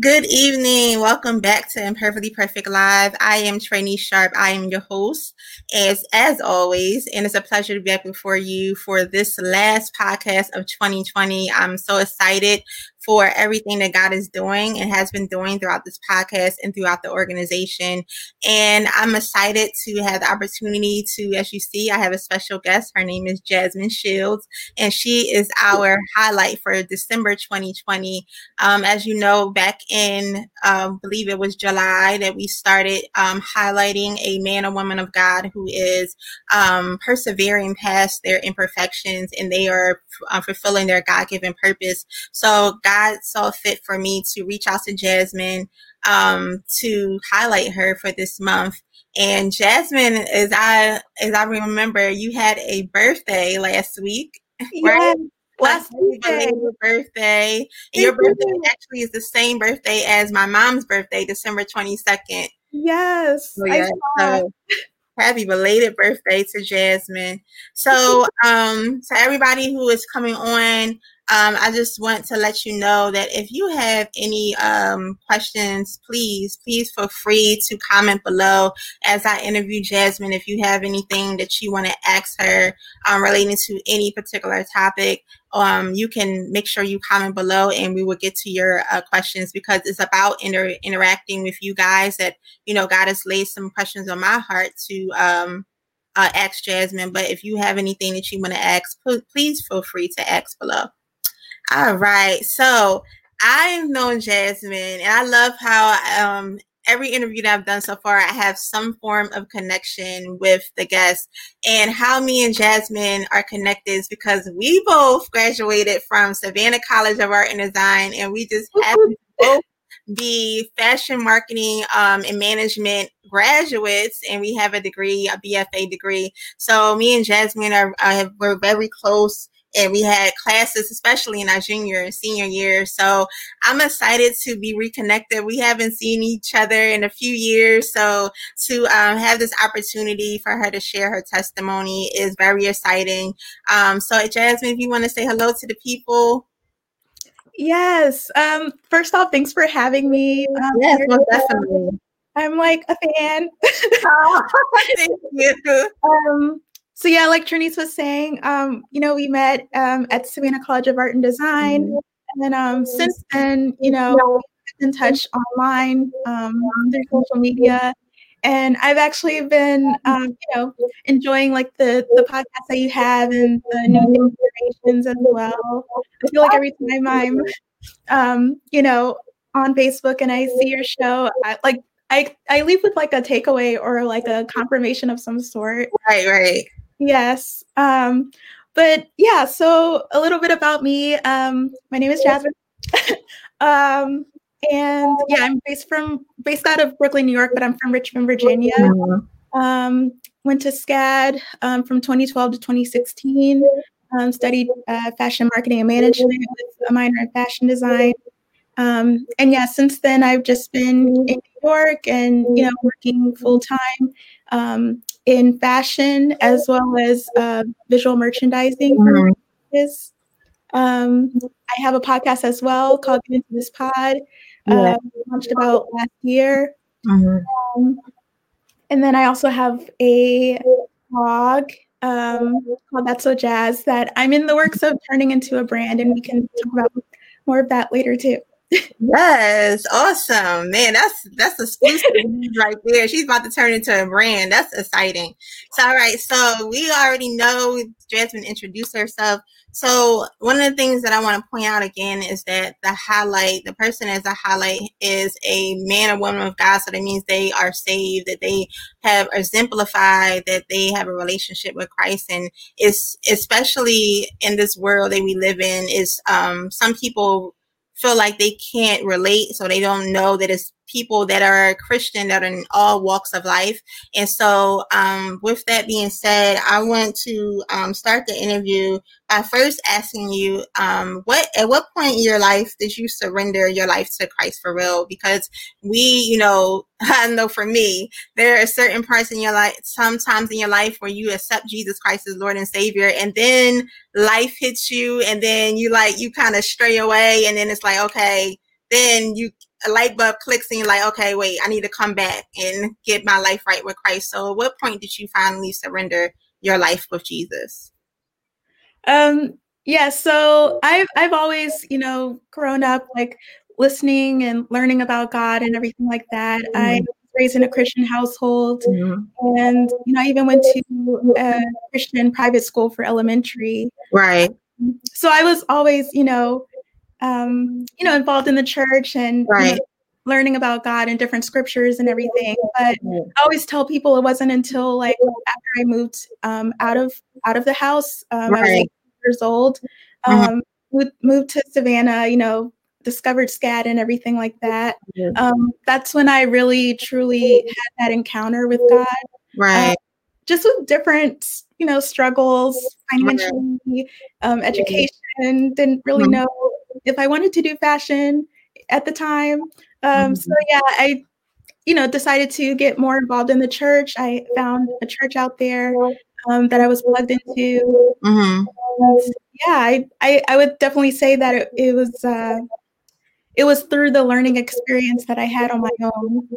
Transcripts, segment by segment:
Good evening. Welcome back to Imperfectly Perfect Live. I am Trinice Sharp. I am your host, as as always, and it's a pleasure to be back before you for this last podcast of 2020. I'm so excited for everything that God is doing and has been doing throughout this podcast and throughout the organization. And I'm excited to have the opportunity to, as you see, I have a special guest. Her name is Jasmine Shields, and she is our highlight for December 2020. Um, as you know, back in, uh, believe it was July that we started um, highlighting a man or woman of God who is um, persevering past their imperfections and they are uh, fulfilling their God given purpose. So, God saw fit for me to reach out to Jasmine um, to highlight her for this month. And Jasmine, as I as I remember, you had a birthday last week, right? Last birthday. birthday. And your birthday actually is the same birthday as my mom's birthday, December 22nd. Yes. So, yeah, so happy belated birthday to Jasmine. So, um, to everybody who is coming on, um, I just want to let you know that if you have any um, questions, please, please feel free to comment below as I interview Jasmine. If you have anything that you want to ask her um, relating to any particular topic, um, you can make sure you comment below and we will get to your uh, questions because it's about inter- interacting with you guys that, you know, God has laid some questions on my heart to um, uh, ask Jasmine. But if you have anything that you want to ask, please feel free to ask below. All right. So I've known Jasmine and I love how um, every interview that I've done so far, I have some form of connection with the guests. And how me and Jasmine are connected is because we both graduated from Savannah College of Art and Design, and we just to both be fashion marketing um, and management graduates, and we have a degree, a BFA degree. So me and Jasmine are, are we're very close and we had classes, especially in our junior and senior year. So I'm excited to be reconnected. We haven't seen each other in a few years. So to um, have this opportunity for her to share her testimony is very exciting. Um, so, Jasmine, if you want to say hello to the people. Yes. Um, first off, thanks for having me. Um, yes, most definitely. I'm like a fan. oh, thank you. um, so yeah, like Trinice was saying, um, you know, we met um, at Savannah College of Art and Design, mm-hmm. and then um, since then, you know, in touch online um, through social media, and I've actually been, um, you know, enjoying like the the podcast that you have and the new inspirations as well. I feel like every time I'm, um, you know, on Facebook and I see your show, I, like I I leave with like a takeaway or like a confirmation of some sort. Right, right. Yes. Um, but yeah, so a little bit about me. Um, my name is Jasmine. um, and yeah, I'm based from based out of Brooklyn, New York, but I'm from Richmond, Virginia. Mm-hmm. Um, went to SCAD um, from 2012 to 2016. Um, studied uh, fashion marketing and management with a minor in fashion design. Um, and yeah, since then I've just been in New York and you know working full time um, in fashion as well as uh, visual merchandising. Mm-hmm. Um, I have a podcast as well called Get Into This Pod. Yeah. Uh, launched about last year. Mm-hmm. Um, and then I also have a blog um, called That's So Jazz that I'm in the works of turning into a brand, and we can talk about more of that later too yes, awesome, man. That's that's a exclusive right there. She's about to turn into a brand. That's exciting. So, all right. So we already know Jasmine introduced herself. So one of the things that I want to point out again is that the highlight, the person as a highlight, is a man or woman of God. So that means they are saved, that they have exemplified, that they have a relationship with Christ, and it's especially in this world that we live in. Is um, some people feel like they can't relate, so they don't know that it's people that are Christian that are in all walks of life. And so, um, with that being said, I want to um, start the interview by first asking you, um, what at what point in your life did you surrender your life to Christ for real? Because we, you know, I know for me, there are certain parts in your life, sometimes in your life where you accept Jesus Christ as Lord and Savior, and then life hits you, and then you like you kind of stray away, and then it's like, okay, then you a light bulb clicks and you're like, okay, wait, I need to come back and get my life right with Christ. So, at what point did you finally surrender your life with Jesus? Um, yeah, so I've I've always, you know, grown up like listening and learning about God and everything like that. Mm-hmm. I was raised in a Christian household, mm-hmm. and you know, I even went to a Christian private school for elementary. Right. So I was always, you know, um, you know, involved in the church and right. you know, learning about God and different scriptures and everything. But I always tell people it wasn't until like after I moved um, out of out of the house, um, right. I was eight years old, mm-hmm. um, mm-hmm. moved, moved to Savannah, you know, discovered SCAD and everything like that. Um, that's when I really truly had that encounter with God. Right. Um, just with different, you know, struggles, financially, um, education. Didn't really mm-hmm. know if I wanted to do fashion at the time. Um, mm-hmm. So yeah, I, you know, decided to get more involved in the church. I found a church out there um, that I was plugged into. Mm-hmm. yeah, I, I, I would definitely say that it, it was uh, it was through the learning experience that I had on my own,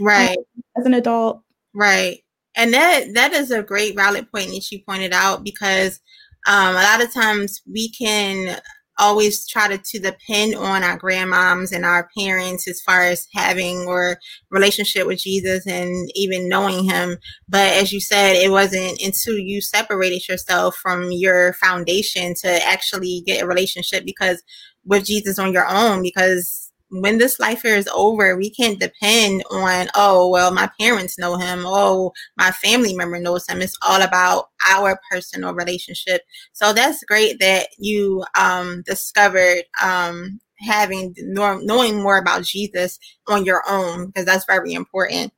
right, um, as an adult, right. And that that is a great valid point that you pointed out because um, a lot of times we can always try to, to depend on our grandmoms and our parents as far as having or relationship with Jesus and even knowing him. But as you said, it wasn't until you separated yourself from your foundation to actually get a relationship because with Jesus on your own because when this life here is over, we can't depend on, oh, well, my parents know him. Oh, my family member knows him. It's all about our personal relationship. So that's great that you um, discovered um, having knowing more about Jesus on your own because that's very important.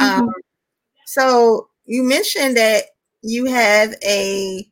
Mm-hmm. Um, so you mentioned that you have a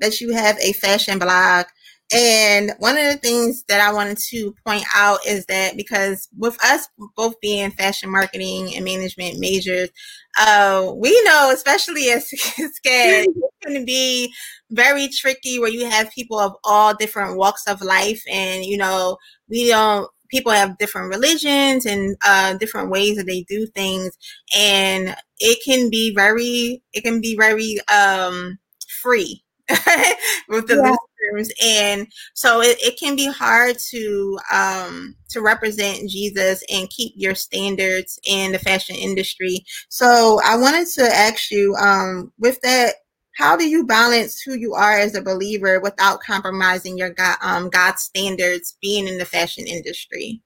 that you have a fashion blog and one of the things that I wanted to point out is that because with us both being fashion marketing and management majors, uh, we know, especially as SCAD, it can be very tricky where you have people of all different walks of life. And, you know, we don't, people have different religions and uh, different ways that they do things. And it can be very, it can be very um, free with the yeah. and so it, it can be hard to um, to represent jesus and keep your standards in the fashion industry. So i wanted to ask you um, with that how do you balance who you are as a believer without compromising your god um, god standards being in the fashion industry?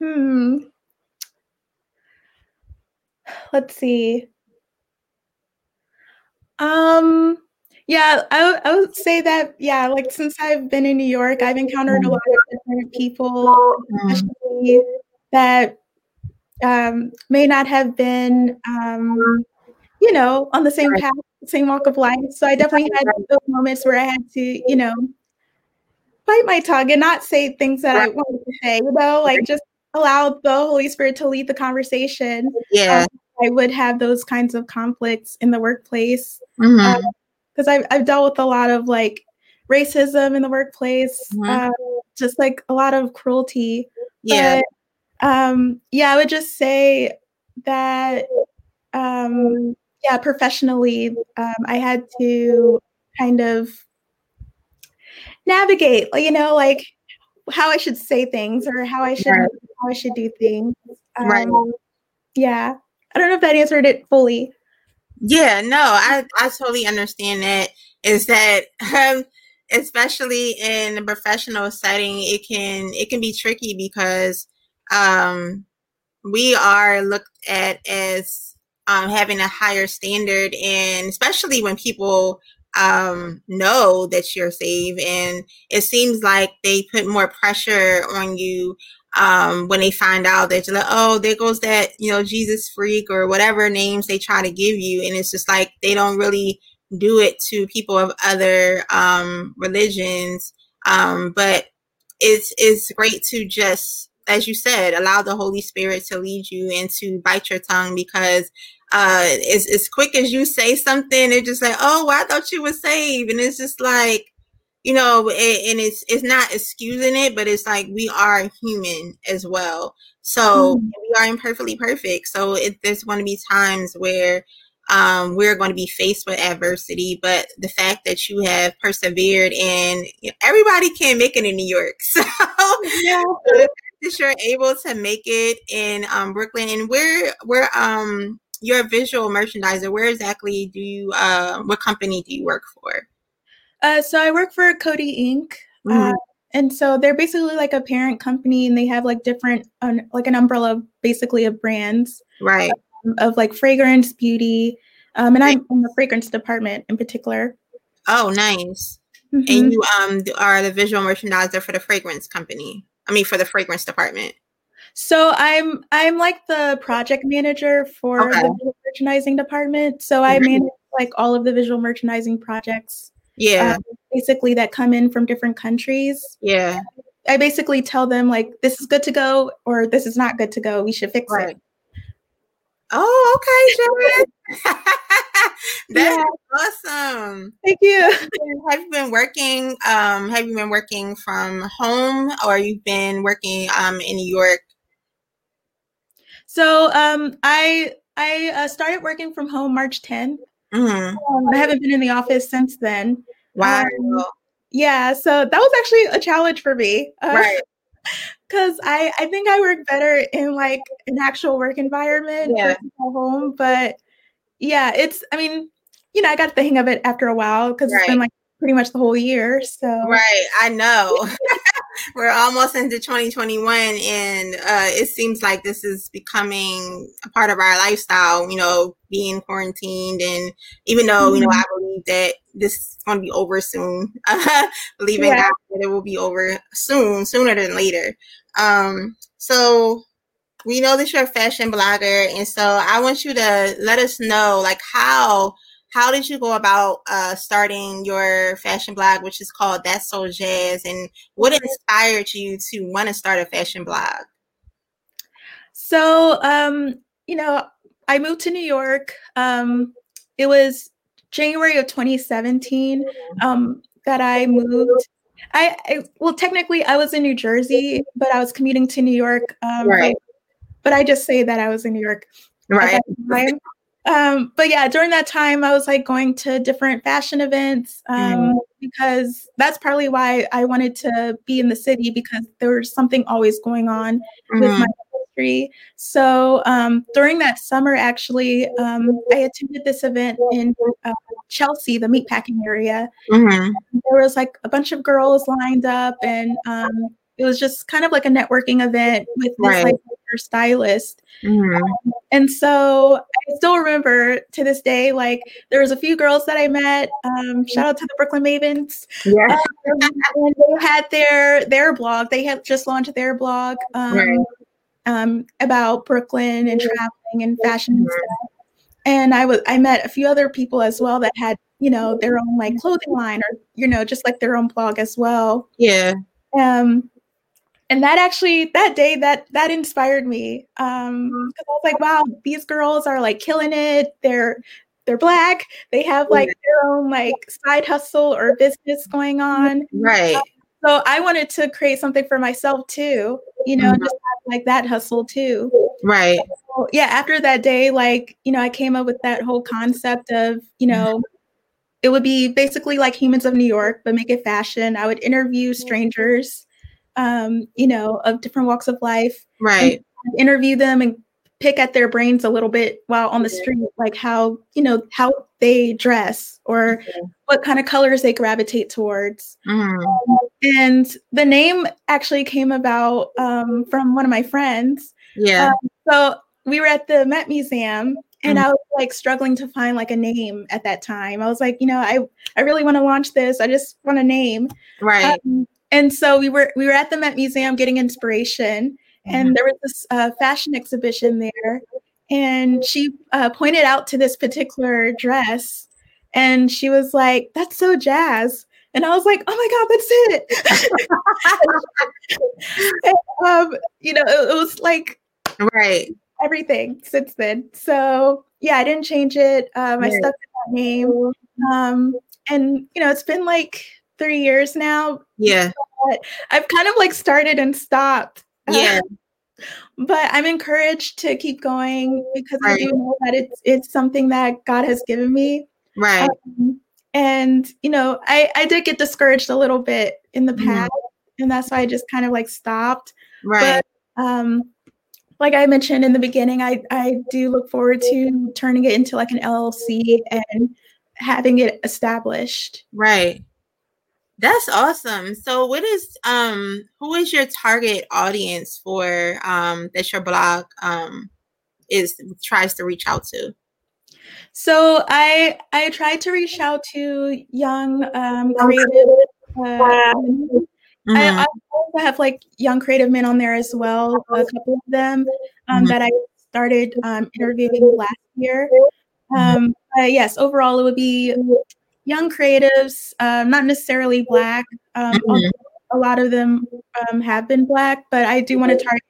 Hmm. Let's see. Um yeah, I, I would say that, yeah, like since I've been in New York, I've encountered a lot of different people, especially that um, may not have been, um, you know, on the same path, same walk of life. So I definitely had those moments where I had to, you know, bite my tongue and not say things that I wanted to say, you know, like just allow the Holy Spirit to lead the conversation. Yeah. Um, I would have those kinds of conflicts in the workplace. Mm-hmm. Um, because I've, I've dealt with a lot of like racism in the workplace, mm-hmm. uh, just like a lot of cruelty. Yeah. But, um, yeah, I would just say that, um, yeah, professionally, um, I had to kind of navigate, you know, like how I should say things or how I should right. how I should do things. Um, right. Yeah. I don't know if that answered it fully. Yeah, no, I, I totally understand that. Is that um, especially in a professional setting, it can it can be tricky because um, we are looked at as um, having a higher standard, and especially when people um, know that you're safe, and it seems like they put more pressure on you um, when they find out that you're like, oh, there goes that, you know, Jesus freak or whatever names they try to give you. And it's just like they don't really do it to people of other um, religions. Um, but it's, it's great to just, as you said, allow the Holy Spirit to lead you and to bite your tongue because uh, as, as quick as you say something, it's just like, oh, well, I thought you were saved. And it's just like, you know, it, and it's it's not excusing it, but it's like we are human as well. So mm-hmm. we are imperfectly perfect. So it, there's going to be times where um, we're going to be faced with adversity, but the fact that you have persevered and you know, everybody can make it in New York. So yeah. that you're able to make it in um, Brooklyn and where where um you're a visual merchandiser, where exactly do you uh, what company do you work for? Uh, so I work for Coty Inc. Uh, mm-hmm. Uh, and so they're basically like a parent company and they have like different um, like an umbrella of basically of brands right um, of like fragrance beauty um, and i'm in the fragrance department in particular oh nice mm-hmm. and you um are the visual merchandiser for the fragrance company i mean for the fragrance department so i'm i'm like the project manager for okay. the merchandising department so i manage like all of the visual merchandising projects yeah. Um, basically that come in from different countries. Yeah. I basically tell them like this is good to go or this is not good to go. We should fix right. it oh okay that's yeah. awesome. Thank you. Have you been working um have you been working from home or you've been working um in new york? So um i i uh, started working from home march 10th Mm-hmm. Um, I haven't been in the office since then. Wow. Um, yeah, so that was actually a challenge for me. Uh, right. Because I, I think I work better in like an actual work environment yeah. home. But yeah, it's, I mean, you know, I got the hang of it after a while because right. it's been like pretty much the whole year. So right, I know. We're almost into 2021, and uh, it seems like this is becoming a part of our lifestyle. You know, being quarantined, and even though you know, I mm-hmm. believe that this is going to be over soon. believing yeah. that it will be over soon, sooner than later. Um, so we know that you're a fashion blogger, and so I want you to let us know, like, how how did you go about uh, starting your fashion blog, which is called That's So Jazz, and what inspired you to want to start a fashion blog? So, um, you know, I moved to New York. Um, it was January of 2017 um, that I moved. I, I, well, technically, I was in New Jersey, but I was commuting to New York. Um, right. But, but I just say that I was in New York. Right. Um, but yeah, during that time, I was like going to different fashion events um, mm. because that's partly why I wanted to be in the city because there was something always going on mm-hmm. with my industry. So um, during that summer, actually, um, I attended this event in uh, Chelsea, the meatpacking area. Mm-hmm. There was like a bunch of girls lined up, and um, it was just kind of like a networking event with this right. like stylist. Mm-hmm. Um, and so I still remember to this day, like there was a few girls that I met. Um, shout out to the Brooklyn Mavens. Yeah. Um, they had their their blog. They had just launched their blog um, right. um, about Brooklyn and traveling and fashion mm-hmm. and stuff. And I was I met a few other people as well that had you know their own like clothing line or you know just like their own blog as well. Yeah. Um, and that actually that day that that inspired me um because i was like wow these girls are like killing it. They're they're black. They have like their own like side hustle or business going on. Right. Um, so i wanted to create something for myself too you know mm-hmm. just like that hustle too. Right. So, yeah after that day like you know i came up with that whole concept of you know mm-hmm. it would be basically like humans of new york but make it fashion. I would interview strangers um, you know, of different walks of life. Right. Interview them and pick at their brains a little bit while on the street, like how, you know, how they dress or what kind of colors they gravitate towards. Mm-hmm. Um, and the name actually came about um, from one of my friends. Yeah. Um, so we were at the Met Museum and mm-hmm. I was like struggling to find like a name at that time. I was like, you know, I I really want to launch this. I just want a name. Right. Um, and so we were we were at the Met Museum getting inspiration, and mm-hmm. there was this uh, fashion exhibition there, and she uh, pointed out to this particular dress, and she was like, "That's so jazz." And I was like, "Oh my god, that's it!" and, um, you know, it, it was like right everything since then. So yeah, I didn't change it. Um, I stuck with that name, um, and you know, it's been like three years now. Yeah. I've kind of like started and stopped. Yeah. but I'm encouraged to keep going because right. I do know that it's it's something that God has given me. Right. Um, and you know, I I did get discouraged a little bit in the mm-hmm. past, mm-hmm. and that's why I just kind of like stopped. Right. But, um, like I mentioned in the beginning, I I do look forward to turning it into like an LLC and having it established. Right. That's awesome. So what is um who is your target audience for um that your blog um is tries to reach out to? So I I try to reach out to young um creative uh, Mm-hmm. I, I, also have like young creative men on there as well, a couple of them um, mm-hmm. that I started um, interviewing last year. Um, yes, overall it would be young creatives, uh, not necessarily black. Um, mm-hmm. A lot of them um, have been black, but I do want to target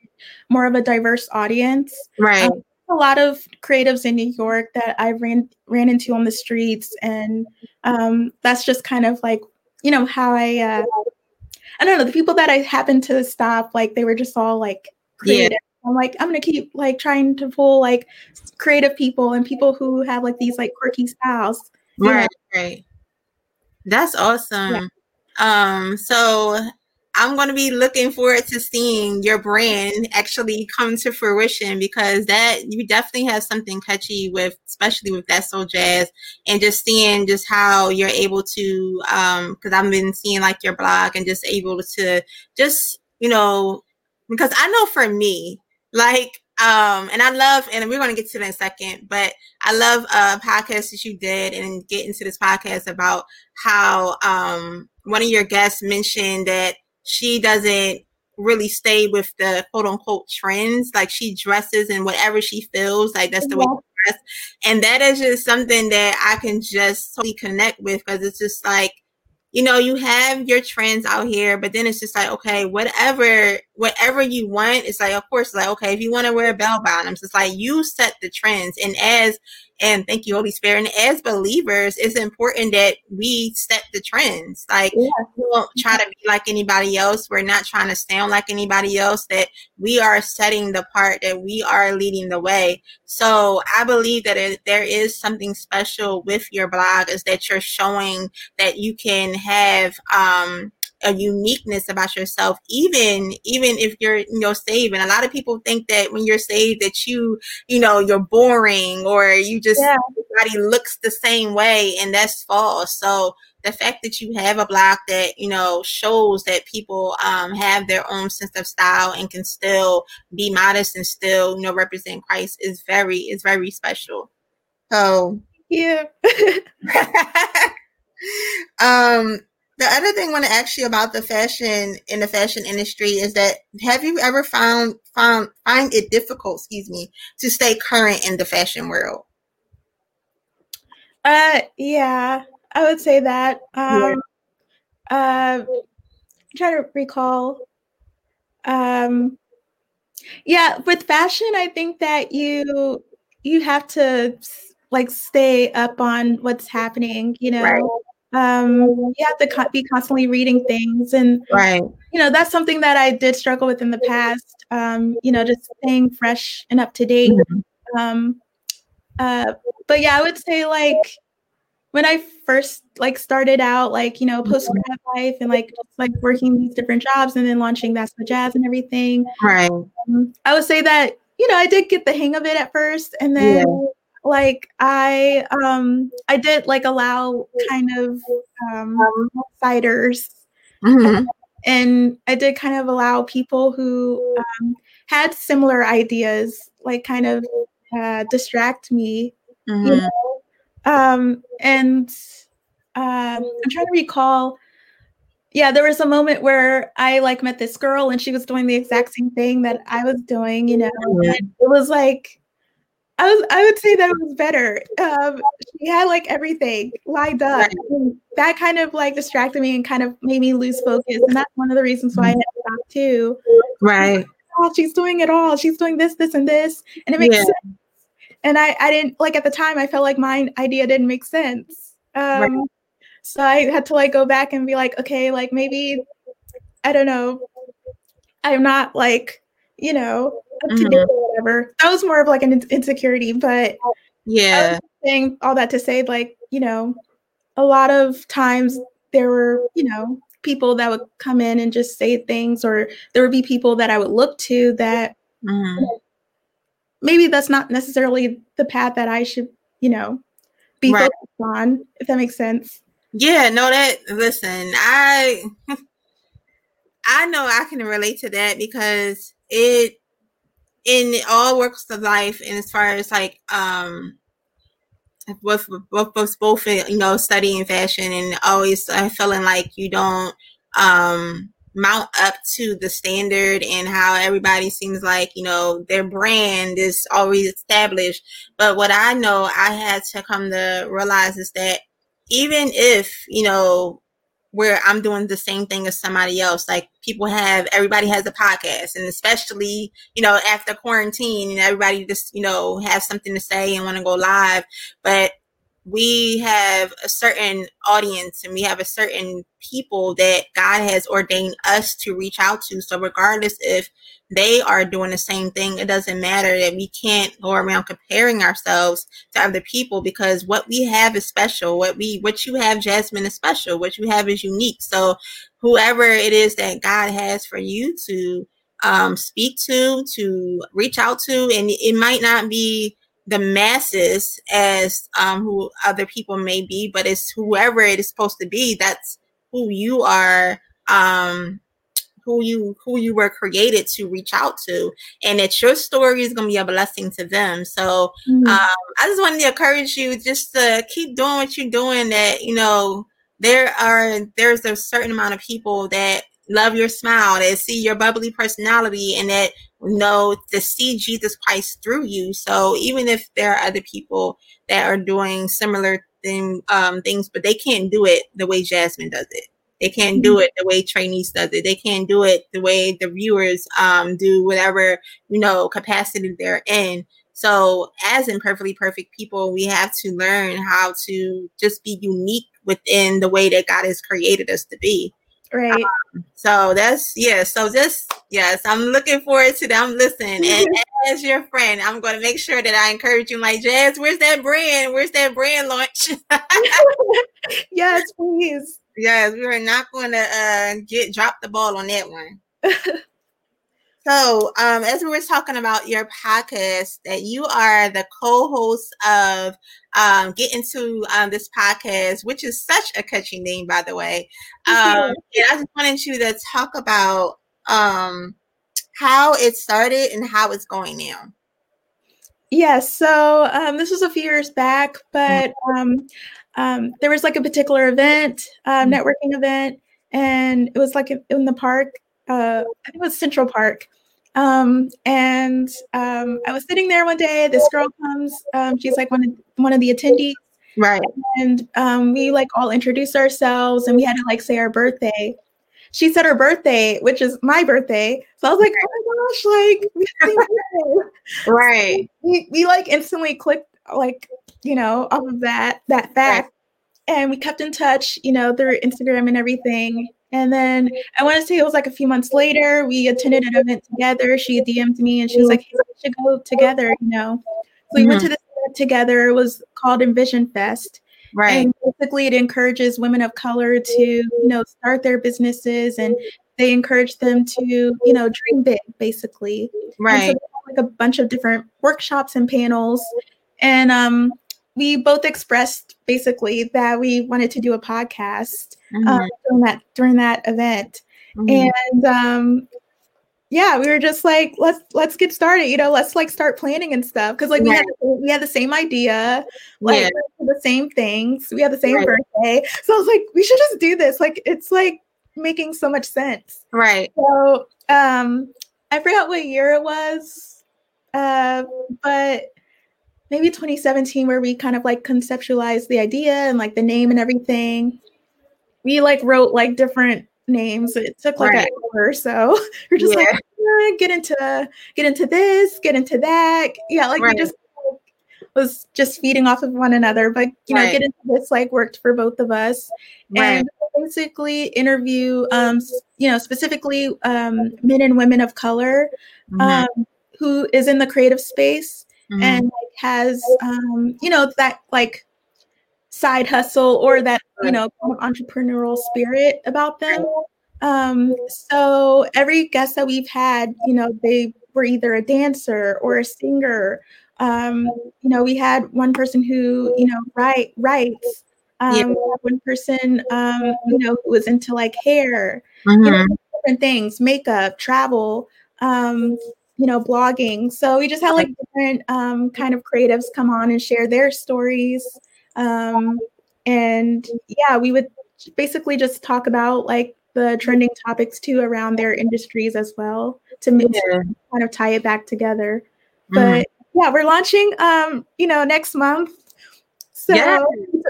more of a diverse audience. Right. Um, a lot of creatives in New York that I ran ran into on the streets, and um, that's just kind of like you know how I uh, I don't know the people that I happened to stop like they were just all like creative. Yeah. I'm like I'm gonna keep like trying to pull like creative people and people who have like these like quirky styles. Right, know? right. That's awesome. Yeah. Um, so I'm going to be looking forward to seeing your brand actually come to fruition because that you definitely have something catchy with, especially with that soul jazz, and just seeing just how you're able to, um, because I've been seeing like your blog and just able to just, you know, because I know for me, like um, and I love, and we're going to get to that in a second, but I love a podcast that you did and get into this podcast about how um, one of your guests mentioned that she doesn't really stay with the quote unquote trends. Like she dresses and whatever she feels, like that's the yeah. way she dress. And that is just something that I can just totally connect with because it's just like you know, you have your trends out here, but then it's just like, okay, whatever, whatever you want, it's like, of course, like, okay, if you want to wear bell bottoms, it's like you set the trends. And as and thank you, Holy Spirit. And as believers, it's important that we set the trends. Like yeah. we won't try to be like anybody else. We're not trying to sound like anybody else. That we are setting the part that we are leading the way. So I believe that it, there is something special with your blog is that you're showing that you can have um a uniqueness about yourself even even if you're you know saved and a lot of people think that when you're saved that you you know you're boring or you just yeah. everybody looks the same way and that's false. So the fact that you have a blog that you know shows that people um, have their own sense of style and can still be modest and still you know represent christ is very is very special. So yeah um the other thing I want to ask you about the fashion in the fashion industry is that have you ever found found find it difficult, excuse me, to stay current in the fashion world? Uh yeah, I would say that. Um yeah. uh I'm trying to recall. Um yeah, with fashion, I think that you you have to like stay up on what's happening, you know. Right um you have to co- be constantly reading things and right. you know that's something that i did struggle with in the past um you know just staying fresh and up to date. Mm-hmm. um uh but yeah i would say like when i first like started out like you know post grad life and like just like working these different jobs and then launching that's the jazz and everything right. um, i would say that you know i did get the hang of it at first and then yeah like i um i did like allow kind of um outsiders mm-hmm. and i did kind of allow people who um, had similar ideas like kind of uh, distract me mm-hmm. you know? um and um i'm trying to recall yeah there was a moment where i like met this girl and she was doing the exact same thing that i was doing you know mm-hmm. it was like I was I would say that it was better. Um, she had like everything lined up. Right. That kind of like distracted me and kind of made me lose focus. And that's one of the reasons why I had stopped too. Right. Oh, she's doing it all. She's doing this, this, and this. And it makes yeah. sense. And I, I didn't like at the time I felt like my idea didn't make sense. Um, right. So I had to like go back and be like, okay, like maybe I don't know. I'm not like, you know, up to date Mhm. or whatever. That was more of like an in- insecurity, but Yeah. saying all that to say, like, you know, a lot of times there were, you know, people that would come in and just say things, or there would be people that I would look to that Mhm. maybe that's not necessarily the path that I should, you know, be Right. focused on, if that makes sense. Yeah, no, that listen, I I know I can relate to that because it in all works of life. And as far as like um with both both both you know studying fashion and always uh, feeling like you don't um mount up to the standard and how everybody seems like you know their brand is always established. But what i know i had to come to realize is that even if you know where i'm doing the same thing as somebody else like people have everybody has a podcast and especially you know after quarantine and everybody just you know have something to say and want to go live but we have a certain audience and we have a certain people that God has ordained us to reach out to. So regardless if they are doing the same thing, it doesn't matter that we can't go around comparing ourselves to other people because what we have is special. What we what you have, Jasmine, is special. What you have is unique. So whoever it is that God has for you to um, speak to, to reach out to, and it might not be the masses as um, who other people may be, but it's whoever it is supposed to be. That's who you are, um, who you who you were created to reach out to, and that your story is going to be a blessing to them. So Mm-hmm. um, I just wanted to encourage you just to keep doing what you're doing. That you know there are there's a certain amount of people that love your smile, that see your bubbly personality, and that know to see Jesus Christ through you. So even if there are other people that are doing similar thing, um, things, but they can't do it the way Jasmine does it. They can't do it the way Trinice does it. They can't do it the way the viewers um, do whatever you know capacity they're in. So as imperfectly perfect people, we have to learn how to just be unique within the way that God has created us to be. Right. So that's yeah. So just yes, I'm looking forward to them. Listen, and as your friend, I'm going to make sure that I encourage you. Like Jazz, where's that brand? Where's that brand launch? yes, please. yes, we are not going to uh, get drop the ball on that one. So, um, as we were talking about your podcast, that you are the co-host of um, Get Into um, this podcast, which is such a catchy name, by the way. Um, and I just wanted you to talk about um, how it started and how it's going now. Yes. So um, this was a few years back, but um, um, there was like a particular event, uh, networking event, and it was like in, in the park. Uh, I think it was Central Park. Um, and um, I was sitting there one day. This girl comes. Um, she's like one of one of the attendees, Right. and um, we like all introduced ourselves, and we had to like say our birthday. She said her birthday, which is my birthday. So I was like, oh my gosh, like we have the same birthday Right. we, we like instantly clicked like you know off of that that fact and we kept in touch you know through instagram and everything and then i want to say it was like a few months later we attended an event together she dm'd me and she was like hey, we should go together you know so we went to this event together it was called envision fest Right. and basically it encourages women of color to you know start their businesses and they encourage them to you know dream big basically and so Right. had, like a bunch of different workshops and panels. And um, we both expressed basically that we wanted to do a podcast Mhm. um, during that during that event. Mhm. And um, yeah, we were just like, let's let's get started. You know, let's like start planning and stuff because like we had we had the same idea, like Yeah. the same things. We had the same Right. birthday, so I was like, we should just do this. Like, it's like making so much sense. Right. So um I forgot what year it was, uh, but maybe 2017 where we kind of like conceptualized the idea and like the name and everything. We like wrote like different names. It took like Right. an hour or so. We're just like Yeah. "Uh, get into get into this, get into that. Yeah, like Right. we just like, was just feeding off of one another. But you know, get into this like worked for both of us, Right. and basically interview, um, you know, specifically um, men and women of color Mhm. um, who is in the creative space Mhm. and like, has um, you know that like side hustle or that you know kind of entrepreneurial spirit about them. Um, so every guest that we've had, you know, they were either a dancer or a singer. Um, you know, we had one person who, you know, write writes. Um, Yeah. one person, um, you know, who was into like hair, you Mhm. know, different things, makeup, travel, um, you know, blogging. So we just had like different um, kind of creatives come on and share their stories. Um, and yeah, we would basically just talk about like the trending topics too around their industries as well to mix, Yeah. kind of tie it back together. Mhm. But yeah, we're launching um, you know, next month. So Yeah.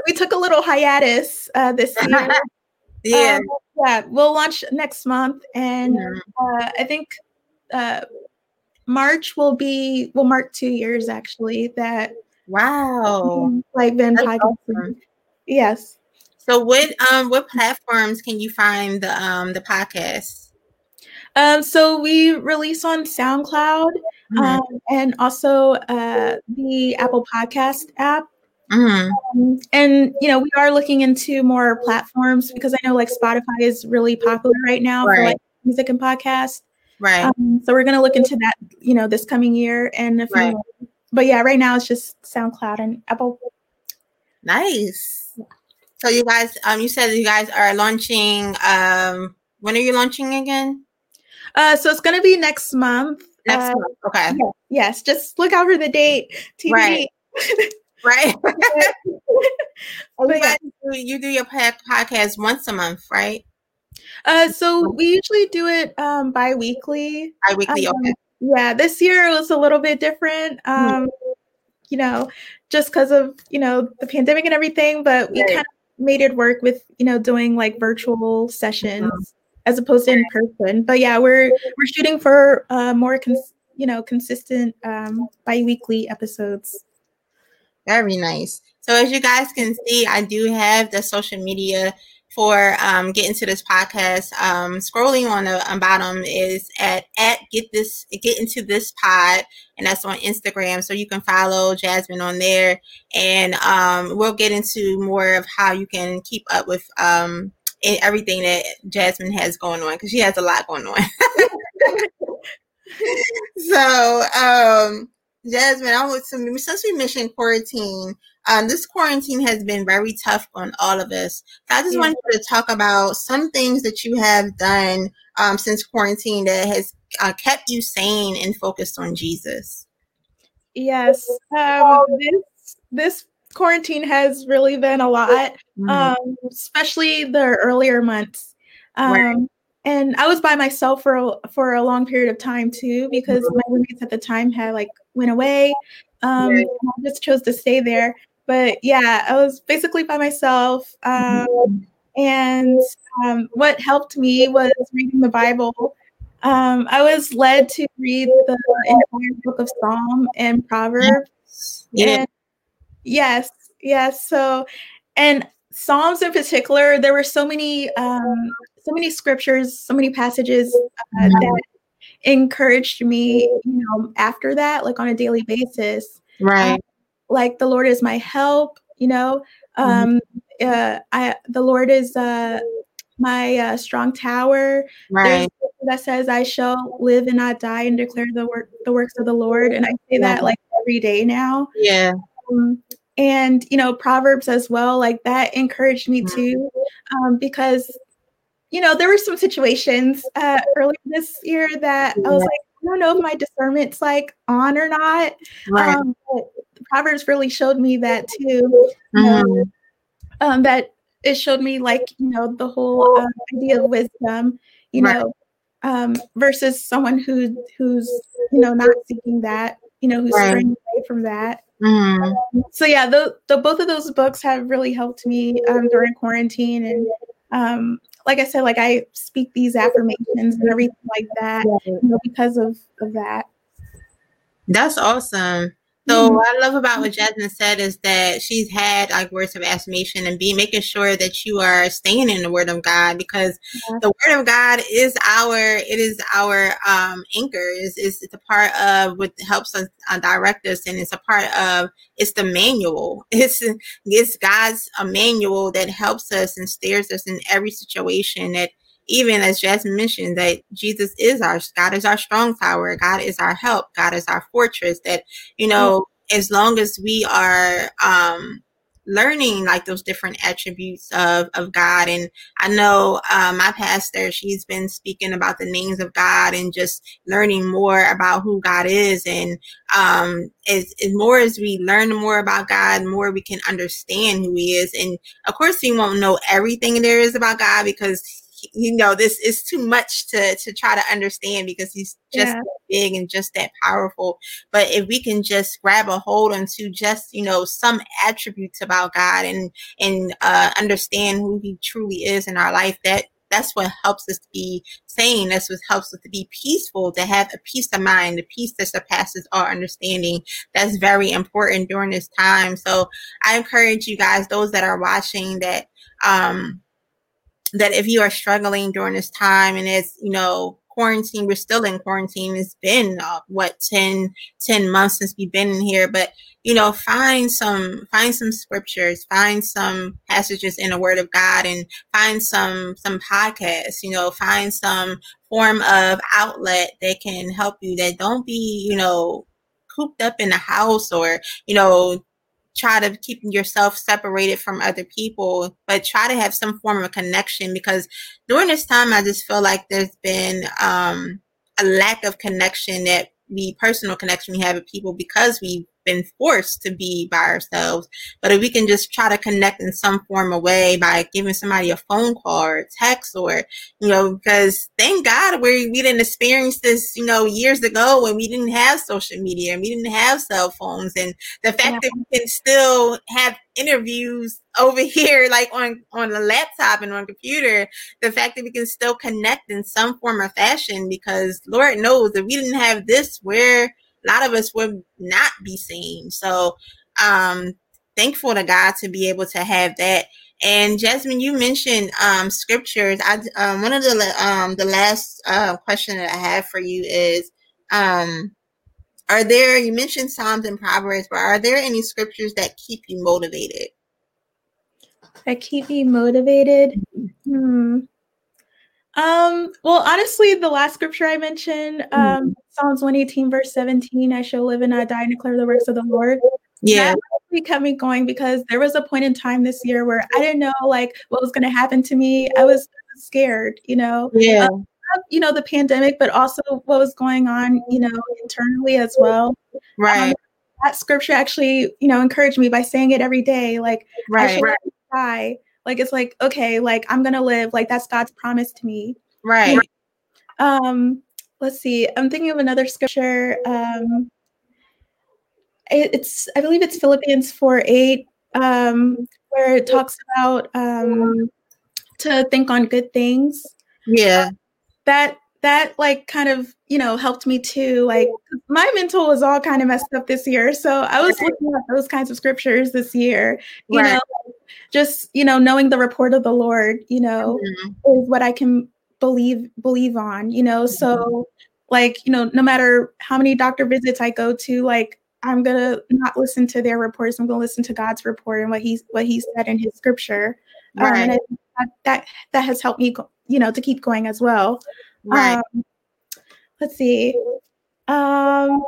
we took a little hiatus uh, this year. yeah. Um, yeah, we'll launch next month, and Mhm. uh, I think uh, March will be will mark two years actually that Wow. like been podcasting. awesome. Yes. So what um what platforms can you find the um the podcast? Um, so we release on SoundCloud Mhm. um, and also uh, the Apple Podcast app. Mhm. Um, and you know we are looking into more platforms because I know like Spotify is really popular right now for like music and podcast. Right. Um, so we're gonna look into that, you know, this coming year and few Right. more. But yeah, right now it's just SoundCloud and Apple. Nice. So you guys um you said you guys are launching um when are you launching again? Uh, so it's gonna be next month. Next Uh, month. Okay. yeah, yes, just look out for the date. TBD. Right. Right. You, yeah. guys do, you do your podcast once a month, right? Uh, so we usually do it um, bi-weekly. Bi-weekly, Um, okay. Yeah, this year it was a little bit different. Um, You know, just because of you know the pandemic and everything, but we Right. kind of made it work with you know doing like virtual sessions as opposed to in person. But yeah, we're we're shooting for uh, more cons- you know consistent um, bi-weekly episodes. Very nice. So as you guys can see, I do have the social media for um, getting to this podcast. Um, scrolling on the um, bottom is at at get this get into this pod, and that's on Instagram. So you can follow Jasmine on there, and um, we'll get into more of how you can keep up with um, everything that Jasmine has going on because she has a lot going on. so um Jasmine, I would since we mentioned quarantine, um, this quarantine has been very tough on all of us. So I just Yeah. wanted you to talk about some things that you have done um, since quarantine that has uh, kept you sane and focused on Jesus. Yes, um, this this quarantine has really been a lot. um, especially the earlier months. Um, Right. And I was by myself for a, for a long period of time too, because my roommates at the time had like went away. Um, Right. I just chose to stay there. But yeah, I was basically by myself. Um, and um, what helped me was reading the Bible. Um, I was led to read the entire book of Psalm and Proverbs. yeah, And yes, yes. So, and Psalms in particular, there were so many, um, so many scriptures, so many passages uh, that encouraged me, you know, after that, like on a daily basis. right, Like the Lord is my help, you know. Um, uh, I the Lord is uh, my uh, strong tower. Right, that says, "I shall live and not die and declare the work the works of the Lord," and I say that like every day now. yeah, Um, and you know proverbs as well like that encouraged me Mhm. too um, because you know there were some situations uh, earlier this year that i was like i don't know if my discernment's like on or not right, um, proverbs really showed me that too know, Mhm. um, that it showed me like you know the whole um, idea of wisdom you Right. know um, versus someone who who's you know not seeking that you know who's Right. straying away from that Mhm. so yeah the, the both of those books have really helped me um, during quarantine and um, like i said like i speak these affirmations and everything like that you know, because of, of that That's awesome. So mm-hmm. what I love about what Jasmine said is that she's had like words of affirmation and be making sure that you are staying in the Word of God because yeah. the Word of God is our it is our um, anchor. is is it's a part of what helps us uh, direct us and it's a part of it's the manual. It's it's God's a manual that helps us and steers us in every situation that even as Jasmine mentioned, that Jesus is our God is our strong tower, God is our help, God is our fortress. That you know, mm-hmm. as long as we are um, learning like those different attributes of of God, and I know uh, my pastor, she's been speaking about the names of God and just learning more about who God is, and um, as, as more as we learn more about God, more we can understand who He is, and of course, we won't know everything there is about God because you know this is too much to to try to understand because he's just yeah. big and just that powerful but if we can just grab a hold onto just you know some attributes about god and and uh, understand who he truly is in our life that that's what helps us to be sane. That's what helps us to be peaceful, to have a peace of mind, a peace that surpasses our understanding. That's very important during this time. So I encourage you guys, those that are watching, that um, that if you are struggling during this time and it's, you know, quarantine, we're still in quarantine. It's been uh, what 10, 10 months since we've been in here, but you know, find some find some scriptures, find some passages in the Word of God, and find some some podcasts. You know, find some form of outlet that can help you. That don't be you know cooped up in the house or you know try to keep yourself separated from other people, but try to have some form of connection because during this time, I just feel like there's been um, a lack of connection that we personal connection we have with people because we been forced to be by ourselves. But if we can just try to connect in some form of way by giving somebody a phone call or text or, you know, because thank God we, we didn't experience this, you know, years ago when we didn't have social media and we didn't have cell phones. And the fact yeah. that we can still have interviews over here like on on a laptop and on computer the fact that we can still connect in some form or fashion because lord knows if we didn't have this where a lot of us would not be seen. So, um, thankful to God to be able to have that. And Jasmine, you mentioned um, scriptures. I um, one of the um, the last uh, question that I have for you is, um, are there? You mentioned Psalms and Proverbs, but are there any scriptures that keep you motivated? That keep me motivated. Hmm. Um, well, honestly, the last scripture I mentioned, um, mm-hmm. Psalms 118, verse 17, I shall live and not die and declare the works of the Lord. Yeah. That kept me going because there was a point in time this year where I didn't know like what was going to happen to me. I was scared, you know. Yeah. Um, you know, the pandemic, but also what was going on, you know, internally as well. Right. Um, that scripture actually, you know, encouraged me by saying it every day. Like, right. I right. die like it's like, okay, like I'm gonna live, like that's God's promise to me. Right. Um, let's see. I'm thinking of another scripture. Um it, it's I believe it's Philippians 4 8, um, where it talks about um to think on good things. Yeah. That that like kind of you know helped me too like my mental was all kind of messed up this year so i was looking at those kinds of scriptures this year you right. know just you know knowing the report of the lord you know mm-hmm. is what i can believe believe on you know? So like you know no matter how many doctor visits i go to like i'm gonna not listen to their reports. I'm gonna listen to god's report and what he's what he said in his scripture. Right. Um, and that, that that has helped me you know to keep going as well. Right. Um, let's see. Um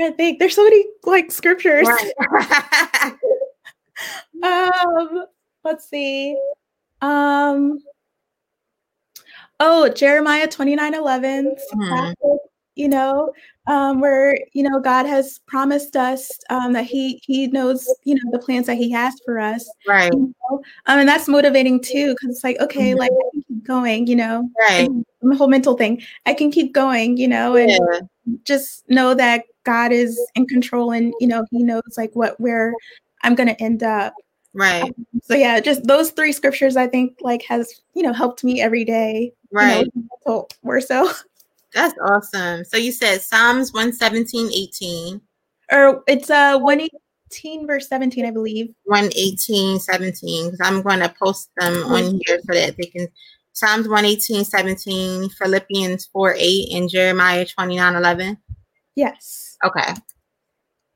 i think. There's so many like scriptures. Right. um let's see. Um, oh, Jeremiah 29 11, mm. you know, um, where, you know, God has promised us um, that he, he knows, you know, the plans that he has for us. Right. You know? um, and that's motivating too, because it's like, okay, mm-hmm. like I can keep going, you know, right. the whole mental thing. I can keep going, you know, and yeah. just know that God is in control and, you know, he knows like what, where I'm going to end up. Right. Um, so yeah, just those three scriptures I think like has, you know, helped me every day. Right. You know, more so. That's awesome. So you said Psalms 117, 18. or it's uh 118 verse 17, I believe. 118, 17, because I'm going to post them mm-hmm. on here so that they can Psalms 118, 17, Philippians 4, 8, and Jeremiah 29, 11. Yes. Okay.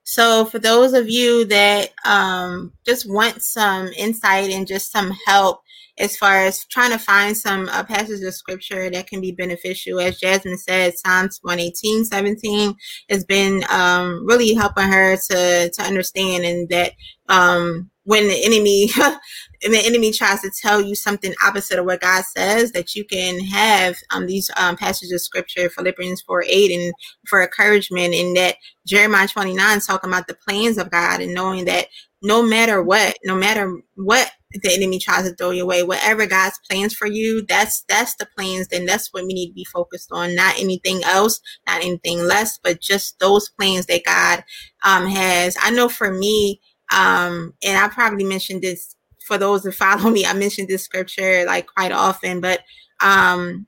So for those of you that um, just want some insight and just some help as far as trying to find some uh, passages of scripture that can be beneficial. As Jasmine said, Psalms 118, 17 has been um, really helping her to, to understand and that um, when the enemy and the enemy tries to tell you something opposite of what God says, that you can have um, these um, passages of scripture, Philippians 4 8, and for encouragement, and that Jeremiah 29 is talking about the plans of God and knowing that no matter what, no matter what the enemy tries to throw you away whatever God's plans for you, that's that's the plans, then that's what we need to be focused on, not anything else, not anything less, but just those plans that God um, has. I know for me, um, and I probably mentioned this for those that follow me. I mentioned this scripture like quite often, but um,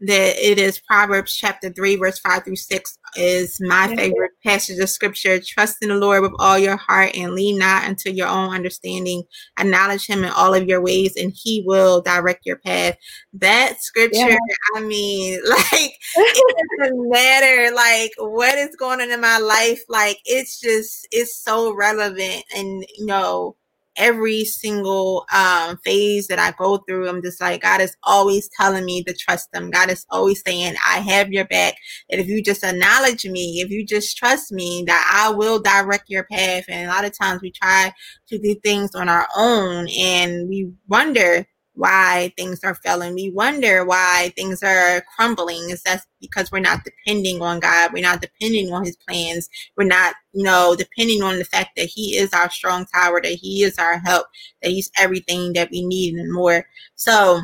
that it is Proverbs chapter 3, verse 5 through 6 is my favorite passage of scripture. Trust in the Lord with all your heart and lean not unto your own understanding. Acknowledge him in all of your ways and he will direct your path. That scripture, yeah. I mean, like, it doesn't matter like what is going on in my life. Like, it's just, it's so relevant and, you know, every single um, phase that I go through, I'm just like, God is always telling me to trust Him. God is always saying, I have your back. That if you just acknowledge me, if you just trust me, that I will direct your path. And a lot of times we try to do things on our own and we wonder, why things are failing. We wonder why things are crumbling. Is that because we're not depending on God? We're not depending on His plans. We're not, you know, depending on the fact that He is our strong tower, that He is our help, that He's everything that we need and more. So,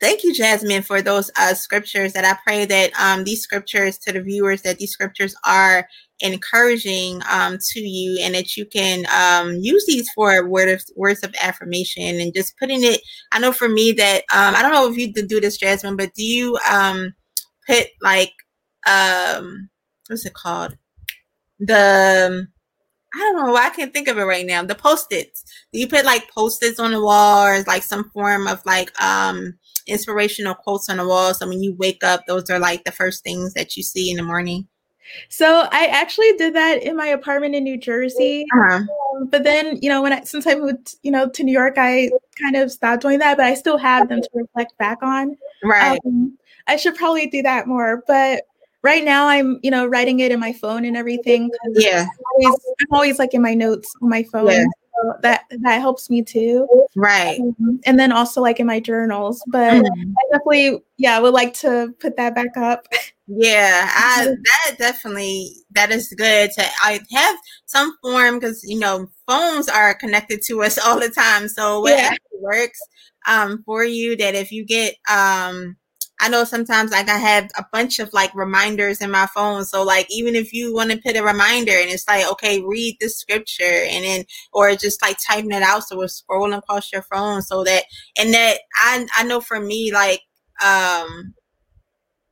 thank you, Jasmine, for those uh, scriptures. That I pray that um, these scriptures to the viewers, that these scriptures are encouraging um, to you and that you can um, use these for word of, words of affirmation and just putting it i know for me that um, i don't know if you do this jasmine but do you um, put like um, what's it called the I don't know. I can't think of it right now. The post-its. Do you put like post-its on the wall or like some form of like um inspirational quotes on the wall? So when you wake up, those are like the first things that you see in the morning. So I actually did that in my apartment in New Jersey. Uh-huh. Um, but then, you know, when I since I moved, you know, to New York, I kind of stopped doing that. But I still have them to reflect back on. Right. Um, I should probably do that more. But right now, I'm, you know, writing it in my phone and everything. Yeah. I'm always, I'm always like in my notes on my phone. Yeah. So that that helps me too. Right. Um, and then also like in my journals. But mm-hmm. I definitely, yeah, would like to put that back up. Yeah, I that definitely that is good to I have some form because you know phones are connected to us all the time. So what yeah. works um for you that if you get um I know sometimes like I have a bunch of like reminders in my phone. So like even if you want to put a reminder and it's like, okay, read this scripture and then or just like typing it out so we're scrolling across your phone so that and that I I know for me like um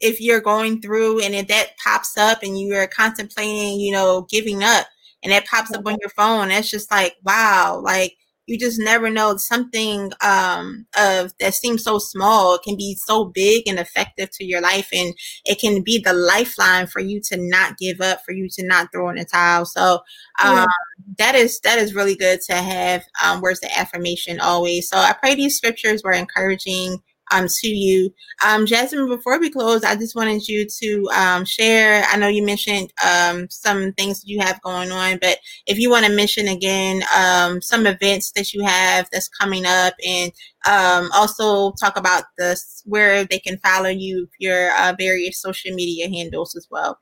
if you're going through and if that pops up and you are contemplating, you know, giving up and that pops up on your phone, that's just like, wow, like you just never know. Something um, of that seems so small can be so big and effective to your life and it can be the lifeline for you to not give up for you to not throw in the towel. So um, yeah. that is that is really good to have um, words of affirmation always. So i pray these scriptures were encouraging um, to you. Um, Jasmine, before we close, I just wanted you to um, share. I know you mentioned um, some things that you have going on, but if you want to mention again um, some events that you have that's coming up, and um, also talk about this where they can follow you, your uh, various social media handles as well.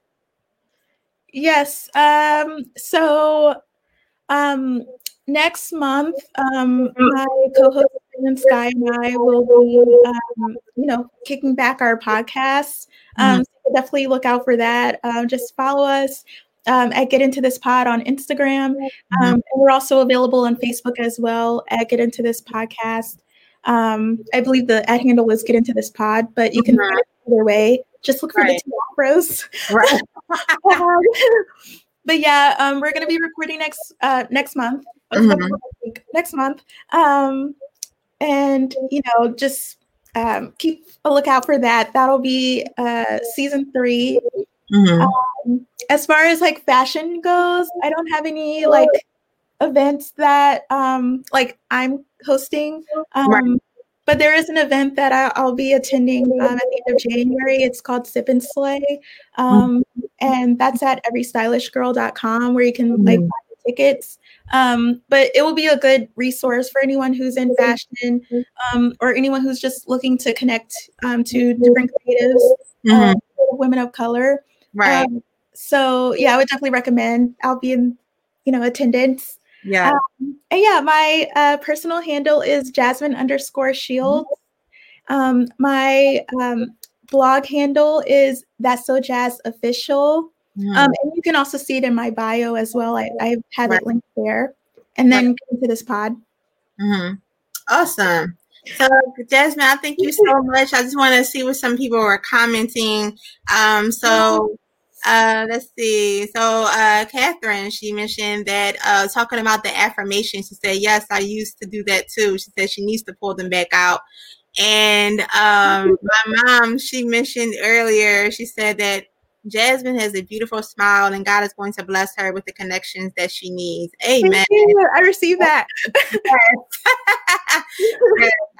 Yes. Um, so um, next month, um, my co-host and Sky and I will be, um, you know, kicking back our podcast. Um, mm-hmm. so definitely look out for that. Um, just follow us um, at Get Into This Pod on Instagram. Mm-hmm. Um, and we're also available on Facebook as well at Get Into This Podcast. Um, I believe the ad handle is Get Into This Pod, but you can mm-hmm. find it either way. Just look for right. the two afros. Right. but yeah, um, we're gonna be recording next uh, next month. Mm-hmm. Next month, um, and you know, just um, keep a lookout for that. That'll be uh, season 3 mm-hmm. um, as far as like fashion goes, I don't have any like events that um, like I'm hosting. Um, right. But there is an event that I, will be attending um, at the end of January. It's called Sip and Slay. Um, mm-hmm. And that's at everystylishgirl.com where you can mm-hmm. like buy tickets. Um, but it will be a good resource for anyone who's in fashion um, or anyone who's just looking to connect um, to different creatives, mm-hmm. Um, women of color. Right. Um, so yeah, I would definitely recommend. I'll be in, you know, attendance. Yeah. Um, and yeah, my uh, personal handle is Jasmine underscore Shields. Um, my um, blog handle is That's So Jazz Official. Mm. Um, and you can also see it in my bio as well. I, I have right. it linked there. And then right. into this pod. Mm-hmm. Awesome. So, Jasmine, I thank you so much. I just want to see what some people were commenting. Um, so, uh, let's see. So, uh, Catherine, she mentioned that uh, talking about the affirmation, she said, Yes, I used to do that too. She said she needs to pull them back out. And um, my mom, she mentioned earlier, she said that Jasmine has a beautiful smile, and God is going to bless her with the connections that she needs. Amen. I receive that.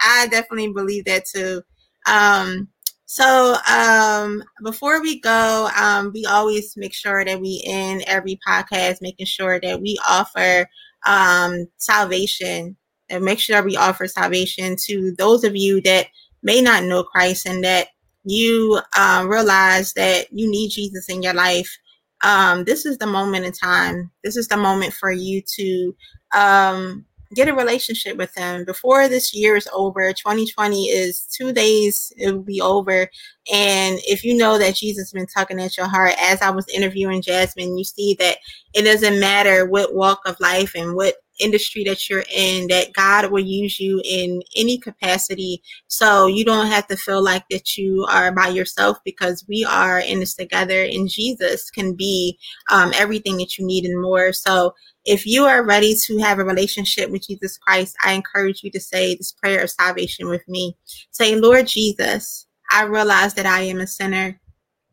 I definitely believe that too. Um, so um, before we go, um, we always make sure that we end every podcast making sure that we offer um, salvation and make sure that we offer salvation to those of you that may not know Christ and that you um, realize that you need Jesus in your life, um, this is the moment in time. This is the moment for you to um, get a relationship with Him before this year is over. 2020 is two days, it will be over. And if you know that Jesus has been tugging at your heart, as I was interviewing Jasmine, you see that it doesn't matter what walk of life and what industry that you're in that God will use you in any capacity. So you don't have to feel like that you are by yourself because we are in this together and Jesus can be um, everything that you need and more. So if you are ready to have a relationship with Jesus Christ, I encourage you to say this prayer of salvation with me. Say, Lord Jesus, I realize that I am a sinner.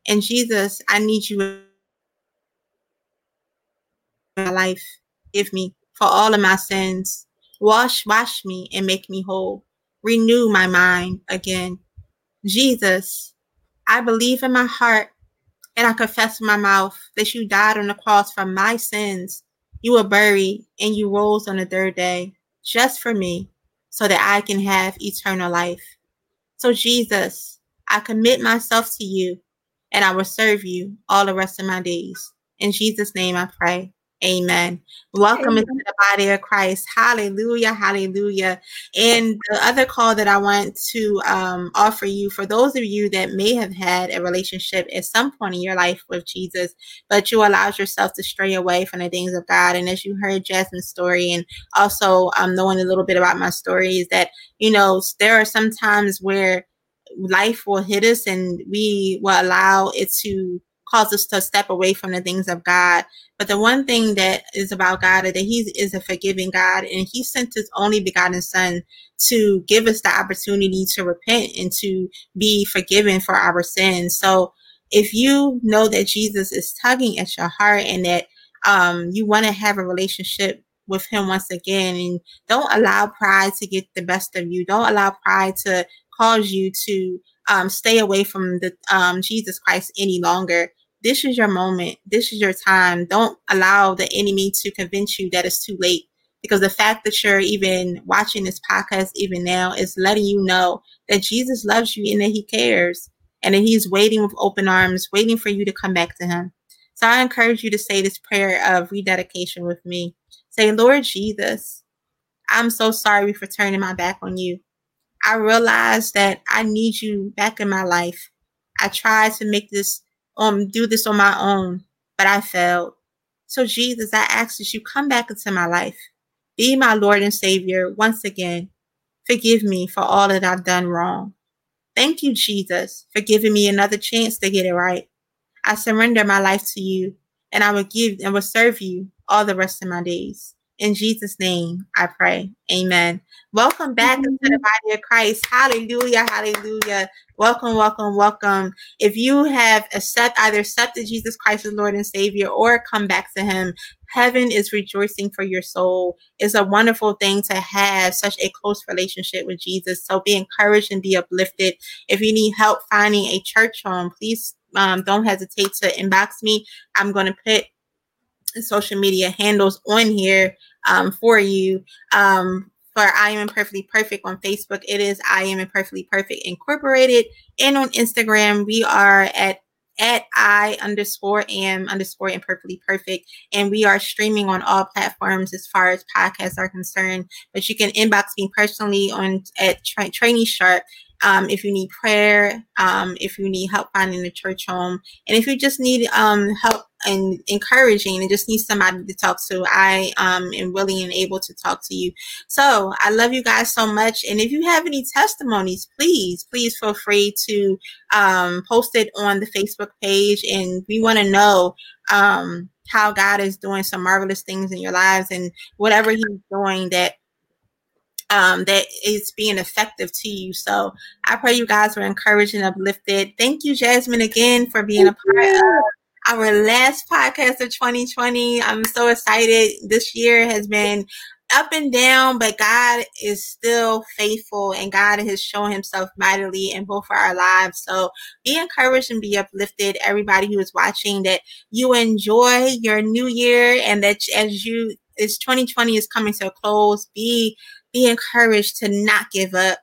And Jesus, I need you in my life. Give me for all of my sins. Wash, wash me and make me whole. Renew my mind again. Jesus, I believe in my heart and I confess with my mouth that you died on the cross for my sins. You were buried and you rose on the third day just for me so that I can have eternal life. So, Jesus, I commit myself to you and I will serve you all the rest of my days. In Jesus' name I pray. Amen. Welcome Amen. into the body of Christ. Hallelujah. Hallelujah. And the other call that I want to um, offer you for those of you that may have had a relationship at some point in your life with Jesus, but you allowed yourself to stray away from the things of God. And as you heard Jasmine's story, and also um, knowing a little bit about my story, is that, you know, there are some times where life will hit us and we will allow it to cause us to step away from the things of God. But the one thing that is about God is that He is a forgiving God and He sent His only begotten Son to give us the opportunity to repent and to be forgiven for our sins. So if you know that Jesus is tugging at your heart and that um, you want to have a relationship with him once again and don't allow pride to get the best of you don't allow pride to cause you to um, stay away from the um, jesus christ any longer this is your moment. This is your time. Don't allow the enemy to convince you that it's too late. Because the fact that you're even watching this podcast even now is letting you know that Jesus loves you and that he cares and that he's waiting with open arms, waiting for you to come back to him. So I encourage you to say this prayer of rededication with me. Say, Lord Jesus, I'm so sorry for turning my back on you. I realize that I need you back in my life. I tried to make this um do this on my own, but I failed. So Jesus, I ask that you come back into my life. Be my Lord and Savior once again. Forgive me for all that I've done wrong. Thank you, Jesus, for giving me another chance to get it right. I surrender my life to you and I will give and will serve you all the rest of my days. In Jesus' name, I pray. Amen. Welcome back mm-hmm. into the body of Christ. Hallelujah. Hallelujah. Welcome, welcome, welcome. If you have accept, either accepted Jesus Christ as Lord and Savior or come back to Him, heaven is rejoicing for your soul. It's a wonderful thing to have such a close relationship with Jesus. So be encouraged and be uplifted. If you need help finding a church home, please um, don't hesitate to inbox me. I'm going to put social media handles on here um, for you. Um, for I am imperfectly perfect on Facebook, it is I am imperfectly perfect incorporated, and on Instagram we are at at I underscore am underscore imperfectly perfect. And we are streaming on all platforms as far as podcasts are concerned. But you can inbox me personally on at tra- Trinice Sharp um, if you need prayer, um, if you need help finding a church home, and if you just need um, help and encouraging and just need somebody to talk to, I um, am willing and able to talk to you. So I love you guys so much. And if you have any testimonies, please, please feel free to um, post it on the Facebook page. And we want to know um, how God is doing some marvelous things in your lives and whatever He's doing that um, that is being effective to you. So I pray you guys were encouraged and uplifted. Thank you, Jasmine, again for being Thank a part you. of our last podcast of 2020. I'm so excited. This year has been up and down, but God is still faithful and God has shown himself mightily in both of our lives. So be encouraged and be uplifted. Everybody who is watching that you enjoy your new year and that as you as 2020 is coming to a close, be be encouraged to not give up.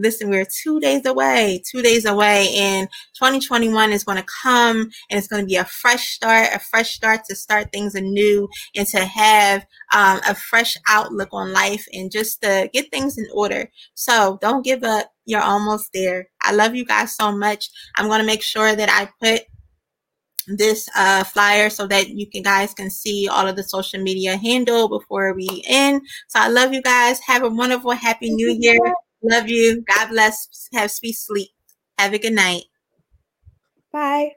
Listen, we're two days away, two days away, and 2021 is going to come and it's going to be a fresh start, a fresh start to start things anew and to have um, a fresh outlook on life and just to get things in order. So don't give up. You're almost there. I love you guys so much. I'm going to make sure that I put this uh, flyer so that you can guys can see all of the social media handle before we end. So I love you guys. Have a wonderful, happy new year. Love you. God bless. Have sweet sleep. Have a good night. Bye.